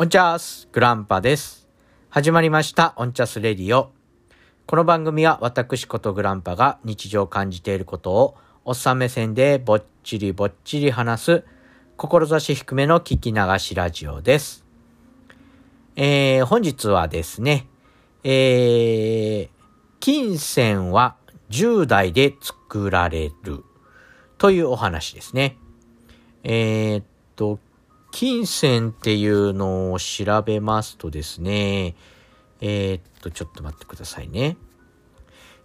オンチャースグランパです。始まりましたオンチャスレディオ。この番組は私ことグランパが日常感じていることをおっさん目線でぼっちりぼっちり話す志低めの聞き流しラジオです。えー、本日はですね、えー、琴線は10代で作られるというお話ですね。えー、っと、金銭っていうのを調べますとですね、えー、っと、ちょっと待ってくださいね。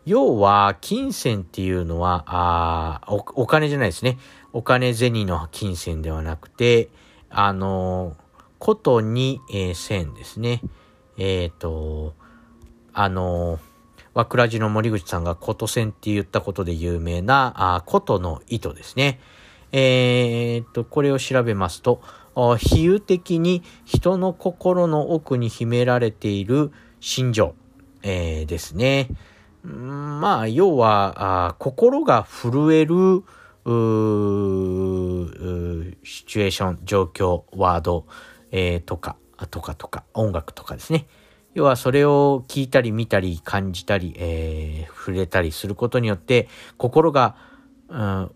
要は、金銭っていうのは、あおお金じゃないですね。お金銭の金銭ではなくて、あの、ことに、えー、線ですね。えっ、と、あの、和倉寺の森口さんが琴線って言ったことで有名な、あ琴の糸ですね。えー、っと、これを調べますと、比喩的に人の心の奥に秘められている心情、えー、ですね。まあ、要は、あ心が震える、シチュエーション、状況、ワード、えー、とか、とかとか、音楽とかですね。要はそれを聞いたり見たり感じたり、えー、触れたりすることによって心が、うん、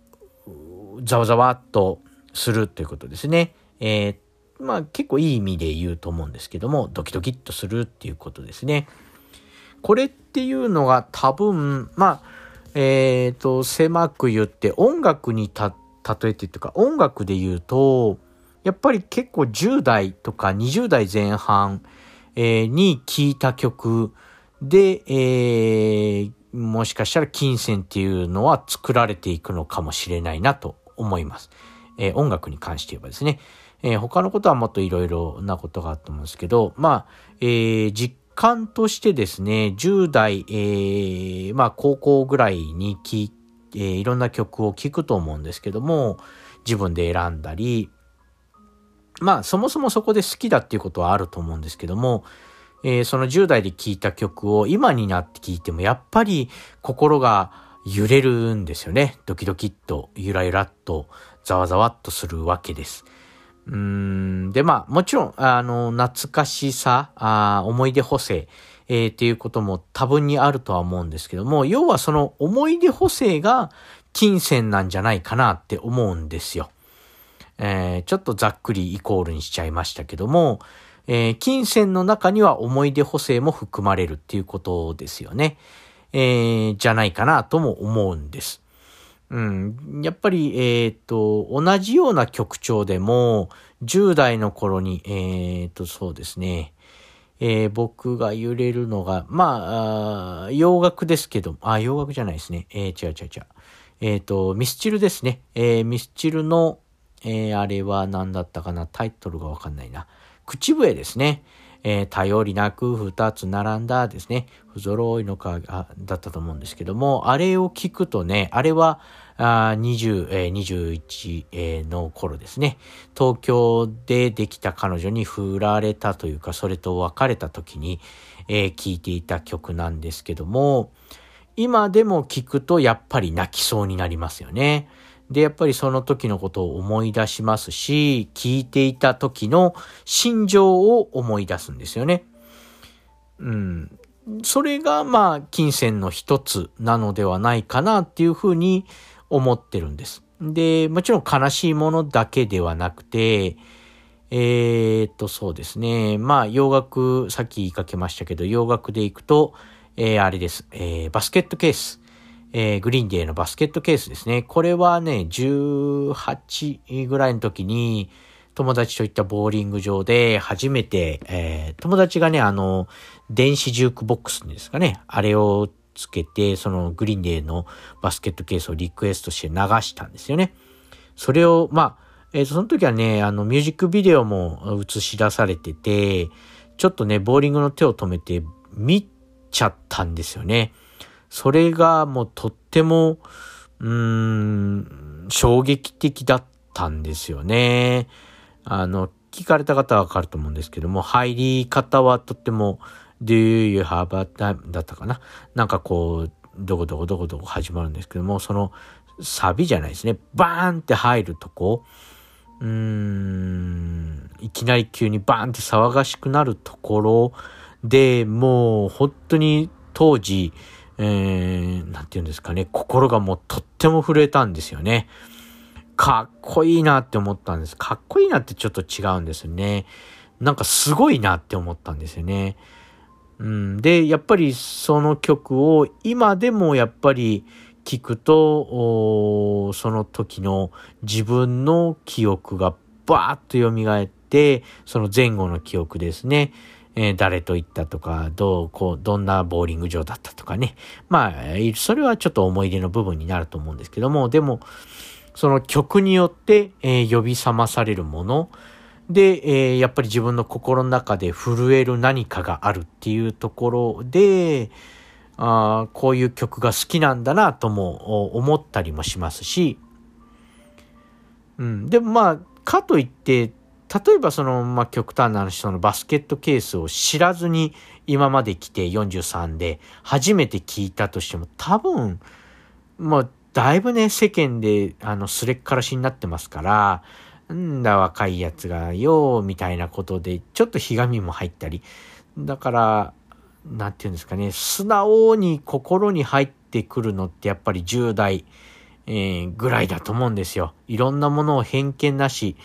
ざわざわっとするということですね。えー、まあ結構いい意味で言うと思うんですけども、ドキドキっとするっていうことですね。これっていうのが多分、まあ、えっ、ー、と、狭く言って音楽に、例えてというか、音楽で言うと、やっぱり結構10代とか20代前半、えー、に聴いた曲で、えー、もしかしたら金銭っていうのは作られていくのかもしれないなと思います。えー、音楽に関して言えばですね。えー、他のことはもっといろいろなことがあると思うんですけど、まあ、えー、実感としてですね、10代、えー、まあ、高校ぐらいにき、えー、いろんな曲を聴くと思うんですけども、自分で選んだり、まあ、そもそもそこで好きだっていうことはあると思うんですけども、えー、その10代で聴いた曲を今になって聴いても、やっぱり心が揺れるんですよね。ドキドキっと、ゆらゆらっと、ざわざわっとするわけです。うんで、まあ、もちろん、あの、懐かしさ、あ思い出補正、えー、っていうことも多分にあるとは思うんですけども、要はその思い出補正が金銭なんじゃないかなって思うんですよ。えー、ちょっとざっくりイコールにしちゃいましたけども、えー、金銭の中には思い出補正も含まれるっていうことですよね。えー、じゃないかなとも思うんです。うん。やっぱり、えっ、と、同じような曲調でも、10代の頃に、えっ、と、そうですね。えー、僕が揺れるのが、まあ、洋楽ですけど、あ、洋楽じゃないですね。えー、違う違う違う。えっ、と、ミスチルですね。えー、ミスチルの、えー、あれは何だったかな？タイトルがわかんないな。口笛ですね。えー、頼りなく二つ並んだですね。不揃いのか、だったと思うんですけども、あれを聞くとね、あれは、あ20、えー、21、の頃ですね。東京でできた彼女に振られたというか、それと別れた時に、えー、聴いていた曲なんですけども、今でも聞くとやっぱり泣きそうになりますよね。で、やっぱりその時のことを思い出しますし、聞いていた時の心情を思い出すんですよね。うん。それが、まあ、金銭の一つなのではないかなっていうふうに思ってるんです。で、もちろん悲しいものだけではなくて、えー、っと、そうですね。まあ、洋楽、さっき言いかけましたけど、洋楽で行くと、えー、あれです。えー、バスケットケース。えー、 Green Day の Basket Case ですね。これはね、18ぐらいの時に、友達と行ったボーリング場で初めて、えー、友達がね、あの、電子ジュークボックスですかね。あれをつけて、その Green Day の Basket Case をリクエストして流したんですよね。それを、まあ、えっ、ー、と、その時はね、あの、ミュージックビデオも映し出されてて、ちょっとね、ボーリングの手を止めて見ちゃったんですよね。それがもうとっても、うーん、衝撃的だったんですよね。あの、聞かれた方はわかると思うんですけども、入り方はとっても、Do you have a time? だったかな？なんかこう、どこどこどこどこ始まるんですけども、そのサビじゃないですね。バーンって入るとこ。うーん、いきなり急にバーンって騒がしくなるところで、もう本当に当時、えー、なんて言うんですかね、心がもうとっても震えたんですよね。かっこいいなって思ったんです。かっこいいなってちょっと違うんですね。なんかすごいなって思ったんですよね。うん、で、やっぱりその曲を今でもやっぱり聞くと、その時の自分の記憶がバーッと蘇って、その前後の記憶ですね。えー、誰と行ったとか、どう、こう、どんなボーリング場だったとかね。まあ、それはちょっと思い出の部分になると思うんですけども、でも、その曲によって、えー、呼び覚まされるもの、で、えー、やっぱり自分の心の中で震える何かがあるっていうところで、あこういう曲が好きなんだなとも思ったりもしますし、うん、でもまあ、かといって、例えばその、まあ、極端な話、そのバスケットケースを知らずに今まで来て43で初めて聞いたとしても多分、まあ、だいぶね、世間で、あの、すれっからしになってますから、んだ若いやつがよ、みたいなことで、ちょっとひがみも入ったり。だから、なんていうんですかね、素直に心に入ってくるのってやっぱり10代、えー、ぐらいだと思うんですよ。いろんなものを偏見なし、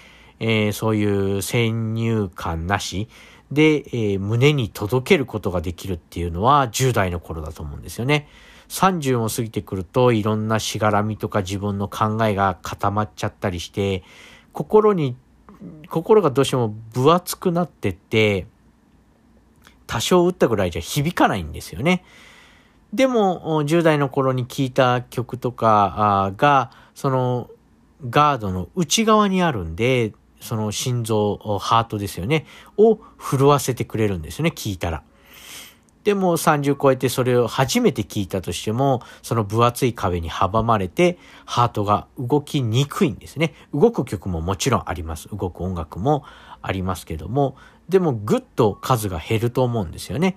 えー、そういう先入観なしで、えー、胸に届けることができるっていうのは10代の頃だと思うんですよね。30も過ぎてくるといろんなしがらみとか自分の考えが固まっちゃったりして、心に、心がどうしても分厚くなってって、多少打ったぐらいじゃ響かないんですよね。でも、10代の頃に聴いた曲とかが、その、ガードの内側にあるんで、その心臓、ハートですよね、を震わせてくれるんですよね、聞いたら。でも30超えてそれを初めて聞いたとしても、その分厚い壁に阻まれて、ハートが動きにくいんですね。動く曲ももちろんあります。動く音楽もありますけども、でもぐっと数が減ると思うんですよね。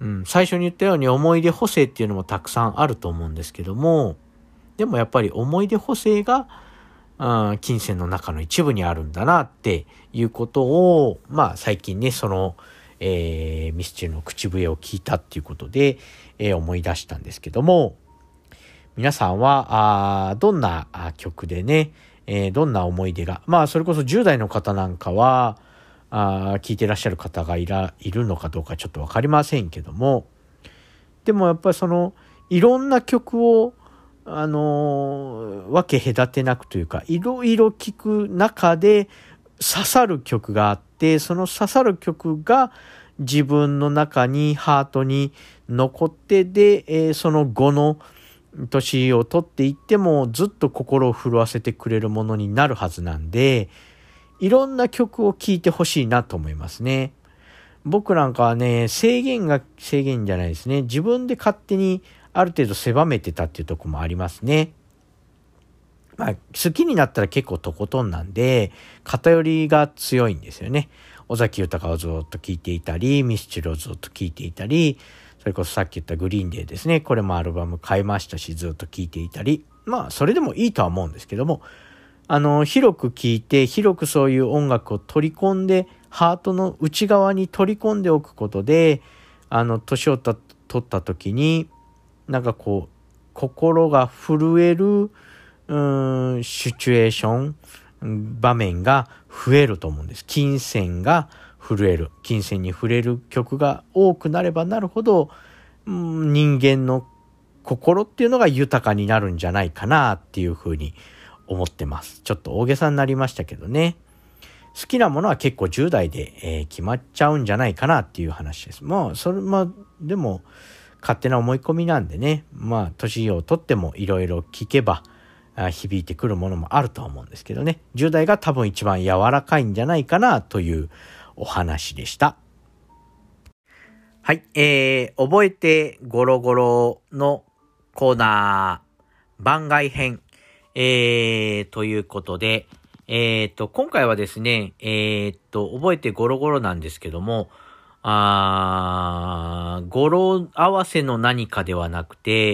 うん、最初に言ったように思い出補正っていうのもたくさんあると思うんですけども、でもやっぱり思い出補正が、うん、金銭の中の一部にあるんだなっていうことを、まあ最近ね、その、えー、ミスチルの口笛を聞いたっていうことで、えー、思い出したんですけども、皆さんは、あどんな曲でね、えー、どんな思い出が、まあ、それこそ10代の方なんかは、あ聞いてらっしゃる方がいら、いるのかどうかちょっとわかりませんけども、でもやっぱりその、いろんな曲を、あのー、分け隔てなくというか、いろいろ聴く中で刺さる曲があって、その刺さる曲が自分の中に、ハートに残って、で、えー、その後の年を取っていってもずっと心を震わせてくれるものになるはずなんで、いろんな曲を聴いてほしいなと思いますね。僕なんかはね、制限が制限じゃないですね。自分で勝手にある程度狭めてたっていうとこもありますね。まあ、好きになったら結構とことんなんで、偏りが強いんですよね。尾崎豊をずっと聴いていたり、ミスチルをずっと聴いていたり、それこそさっき言ったグリーンデーですね。これもアルバム買いましたし、ずっと聴いていたり。まあ、それでもいいとは思うんですけども、あの、広く聴いて、広くそういう音楽を取り込んで、ハートの内側に取り込んでおくことで、あの、年を取った時に、なんかこう、心が震える、うん、シチュエーション、場面が増えると思うんです。金銭が震える。金銭に触れる曲が多くなればなるほど、うん、人間の心っていうのが豊かになるんじゃないかなっていうふうに思ってます。ちょっと大げさになりましたけどね。好きなものは結構10代で、えー、決まっちゃうんじゃないかなっていう話です。まあ、それ、まあ、でも、勝手な思い込みなんでね、まあ、年をとってもいろいろ聞けば、響いてくるものもあるとは思うんですけどね。10代が多分一番柔らかいんじゃないかなというお話でした。はい、えー、覚えてゴロゴロのコーナー、番外編、えー、ということで、えー、と、今回はですね、えー、と、覚えてゴロゴロなんですけども、あ語呂合わせの何かではなくて、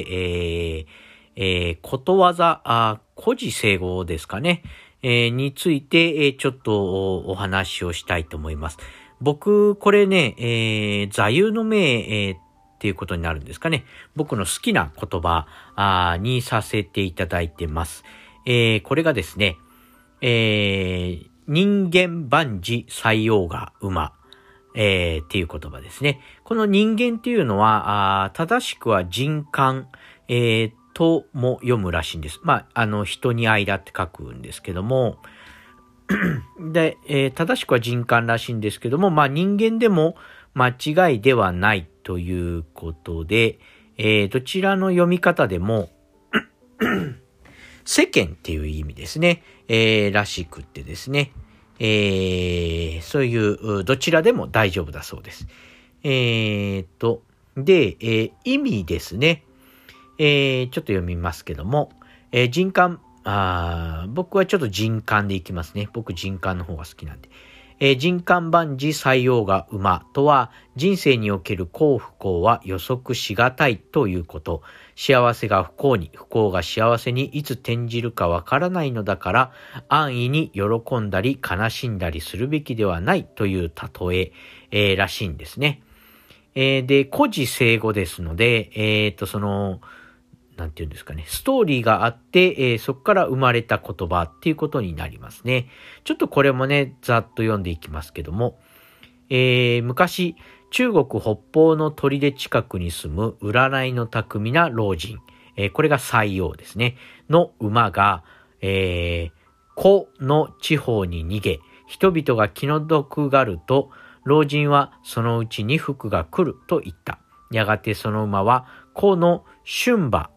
えー、えー、ことわざ、あ、古事成語ですかね。えー、について、えー、ちょっとお話をしたいと思います。僕、これね、えー、座右の銘、えー、っていうことになるんですかね。僕の好きな言葉あにさせていただいてます。えー、これがですね、えー、人間万事採用が馬、えー、っていう言葉ですね。この人間っていうのは、あ正しくは人間、えー、とも読むらしいんです。まあ、あの、人に間って書くんですけども、で、えー、正しくは人間らしいんですけども、まあ人間でも間違いではないということで、えー、どちらの読み方でも 世間っていう意味ですね、えー、らしくってですね、えー、そういう、どちらでも大丈夫だそうです。えー、と、で、えー、意味ですね。えー、ちょっと読みますけども、えー、人感、あ僕はちょっと人感でいきますね。僕人感の方が好きなんで。えー、人間万事採用が馬とは、人生における幸不幸は予測しがたいということ。幸せが不幸に、不幸が幸せにいつ転じるかわからないのだから、安易に喜んだり悲しんだりするべきではないという例え、えー、らしいんですね。えー、で、古事成語ですので、えっ、と、その、なんて言うんですかね、ストーリーがあって、えー、そこから生まれた言葉っていうことになりますね。ちょっとこれもね、ざっと読んでいきますけども、えー、昔、中国北方の砦近くに住む占いの巧みな老人、えー、これが西洋ですね、の馬が、えー、古の地方に逃げ、人々が気の毒がると、老人はそのうちに服が来ると言った。やがてその馬は、この春馬、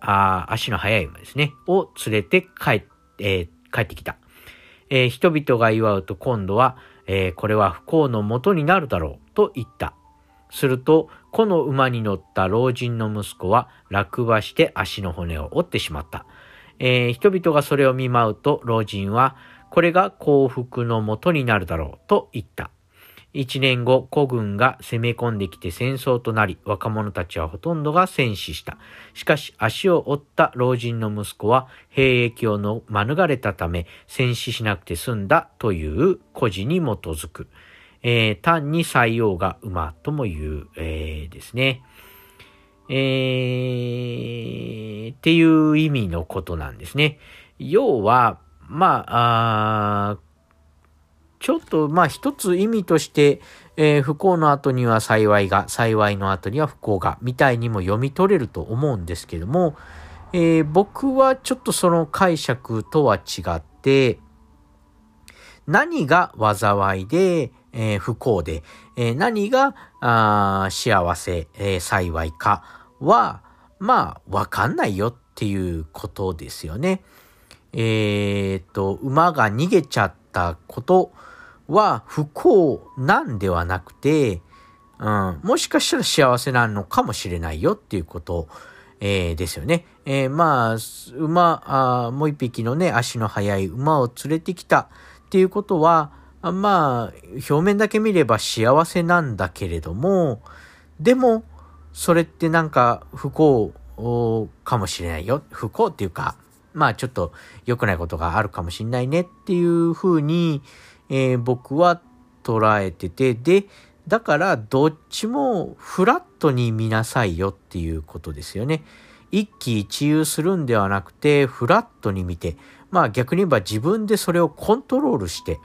足の速い馬ですね、を連れて帰,、えー、帰ってきた。えー、人々が祝うと今度は、えー、これは不幸のもとになるだろうと言った。すると、この馬に乗った老人の息子は落馬して足の骨を折ってしまった。えー、人々がそれを見舞うと老人は、これが幸福のもとになるだろうと言った。一年後、古軍が攻め込んできて戦争となり、若者たちはほとんどが戦死した。しかし、足を折った老人の息子は、兵役をの免れたため、戦死しなくて済んだという故事に基づく。えー、単に採用が馬とも言う、えー、ですね。えー、っていう意味のことなんですね。要は、まあ、あちょっと、まあ一つ意味として、えー、不幸の後には幸いが、幸いの後には不幸が、みたいにも読み取れると思うんですけども、えー、僕はちょっとその解釈とは違って、何が災いで、えー、不幸で、えー、何があ幸せ、えー、幸いかは、まあ、わかんないよっていうことですよね。えっと、馬が逃げちゃったことは不幸なんではなくて、うん、もしかしたら幸せなのかもしれないよっていうこと、えー、ですよね。えー、まあ、馬あ、もう一匹のね、足の速い馬を連れてきたっていうことは、まあ、表面だけ見れば幸せなんだけれども、でも、それってなんか不幸かもしれないよ。不幸っていうか、まあちょっと良くないことがあるかもしれないねっていうふうに、えー、僕は捉えてて、で、だからどっちもフラットに見なさいよっていうことですよね。一喜一憂するんではなくて、フラットに見て、まあ逆に言えば自分でそれをコントロールして、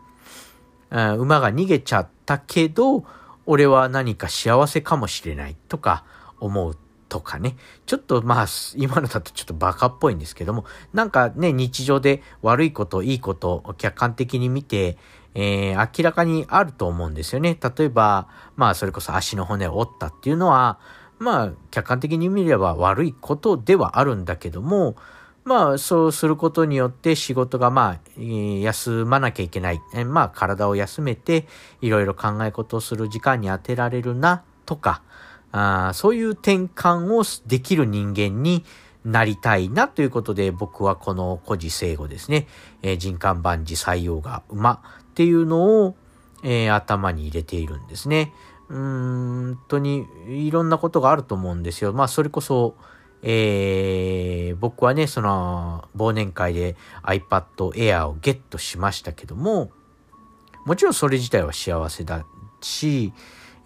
馬が逃げちゃったけど、俺は何か幸せかもしれないとか思うとかね。ちょっとまあ、今のだとちょっとバカっぽいんですけども、なんかね、日常で悪いこと、いいことを客観的に見て、えー、明らかにあると思うんですよね。例えば、まあ、それこそ足の骨を折ったっていうのは、まあ、客観的に見れば悪いことではあるんだけども、まあ、そうすることによって仕事がまあ、休まなきゃいけない。まあ、体を休めて、いろいろ考え事をする時間に当てられるな、とか、あそういう転換をできる人間になりたいなということで、僕はこの古事成語ですね、えー、人間万事採用が馬っていうのを、えー、頭に入れているんですね。うーん、本当にいろんなことがあると思うんですよ。まあ、それこそ、えー、僕はね、その、忘年会で iPad Air をゲットしましたけども、もちろんそれ自体は幸せだし、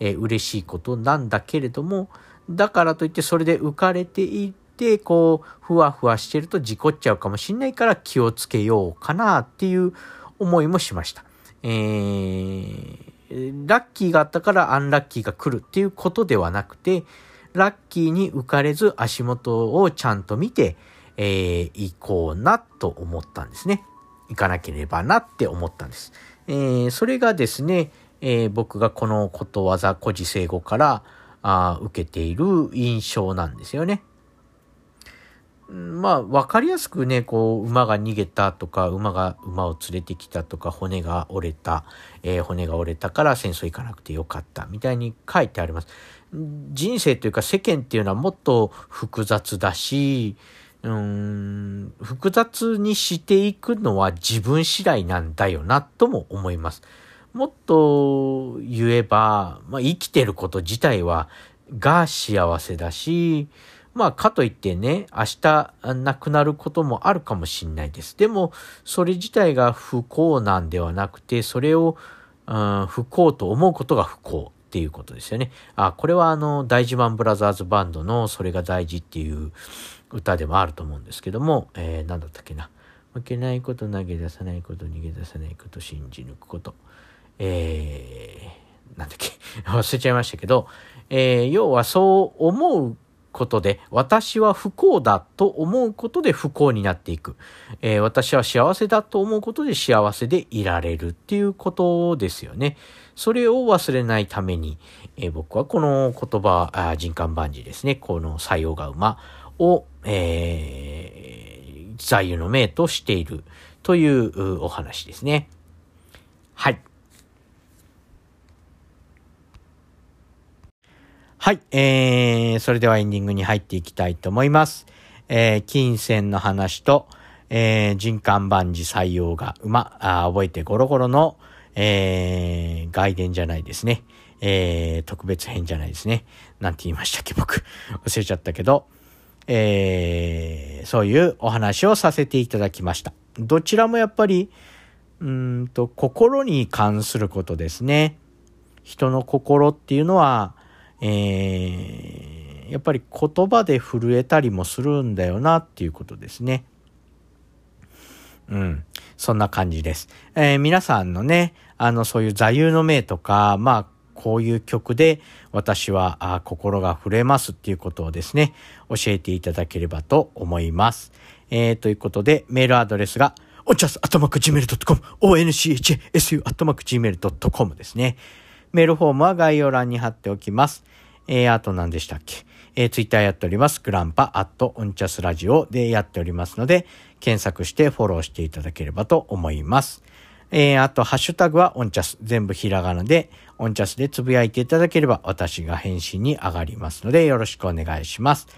えー、嬉しいことなんだけれども、だからといってそれで浮かれていって、こう、ふわふわしてると事故っちゃうかもしんないから気をつけようかなっていう思いもしました。えー、ラッキーがあったからアンラッキーが来るっていうことではなくて、ラッキーに浮かれず足元をちゃんと見て、えー、行こうなと思ったんですね。行かなければなって思ったんです。えー、それがですね、えー、僕がこのことわざ古事成語からあ受けている印象なんですよね。まあ、わかりやすくね、こう、馬が逃げたとか、馬が馬を連れてきたとか、骨が折れた、えー、骨が折れたから戦争行かなくてよかった、みたいに書いてあります。人生というか世間っていうのはもっと複雑だし、うん、複雑にしていくのは自分次第なんだよな、とも思います。もっと言えば、まあ、生きてること自体は、が幸せだし、まあ、かといってね、明日亡くなることもあるかもしんないです。でも、それ自体が不幸なんではなくて、それを、うん、不幸と思うことが不幸っていうことですよね。あ、これはあの、大事マンブラザーズバンドのそれが大事っていう歌でもあると思うんですけども、えー、なんだったっけな。負けないこと、投げ出さないこと、逃げ出さないこと、信じ抜くこと。えー、なんだっけ 忘れちゃいましたけど、えー、要はそう思うことで、私は不幸だと思うことで不幸になっていく。えー、私は幸せだと思うことで幸せでいられるっていうことですよね。それを忘れないために、えー、僕はこの言葉、あ人間万事ですね。この採用が馬を、えー、座右の銘としているというお話ですね。はい。はい、えー、それではエンディングに入っていきたいと思います。えー、金銭の話と、えー、人間万事採用が馬、あ覚えてゴロゴロの、えー、外伝じゃないですね。えー、特別編じゃないですね。なんて言いましたっけ、僕。忘れちゃったけど、えー、そういうお話をさせていただきました。どちらもやっぱり、うんと、心に関することですね。人の心っていうのは、えー、やっぱり言葉で震えたりもするんだよなっていうことですね。うん。そんな感じです。えー、皆さんのね、あの、そういう座右の銘とか、まあ、こういう曲で私はあ心が震えますっていうことをですね、教えていただければと思います。えー、ということで、メールアドレスが、おちゃす、あとまく gmail.com、onchsu、あとまく gmail.com ですね。メールフォームは概要欄に貼っておきます。えー、あと何でしたっけ？えー、ツイッターやっております。グランパアットオンチャスラジオでやっておりますので、検索してフォローしていただければと思います。えー、あと、ハッシュタグはオンチャス。全部ひらがなで、オンチャスでつぶやいていただければ私が返信に上がりますので、よろしくお願いします。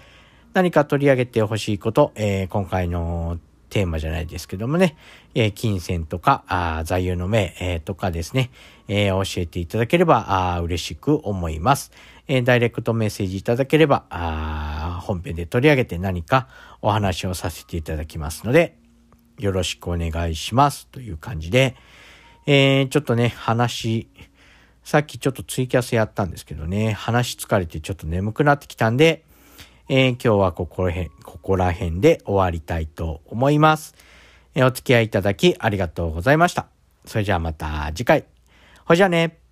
何か取り上げてほしいこと、えー、今回のテーマじゃないですけどもね、えー、金銭とか、あ座右の銘、えー、とかですね、えー、教えていただければあ嬉しく思います。えダイレクトメッセージいただければあ、本編で取り上げて何かお話をさせていただきますので、よろしくお願いしますという感じで、えちょっとね、話、さっきちょっとツイキャスやったんですけどね、話疲れてちょっと眠くなってきたんで、えー、今日はここら辺、ここら辺で終わりたいと思います。えー、お付き合いいただきありがとうございました。それじゃあまた次回。ほいじゃね。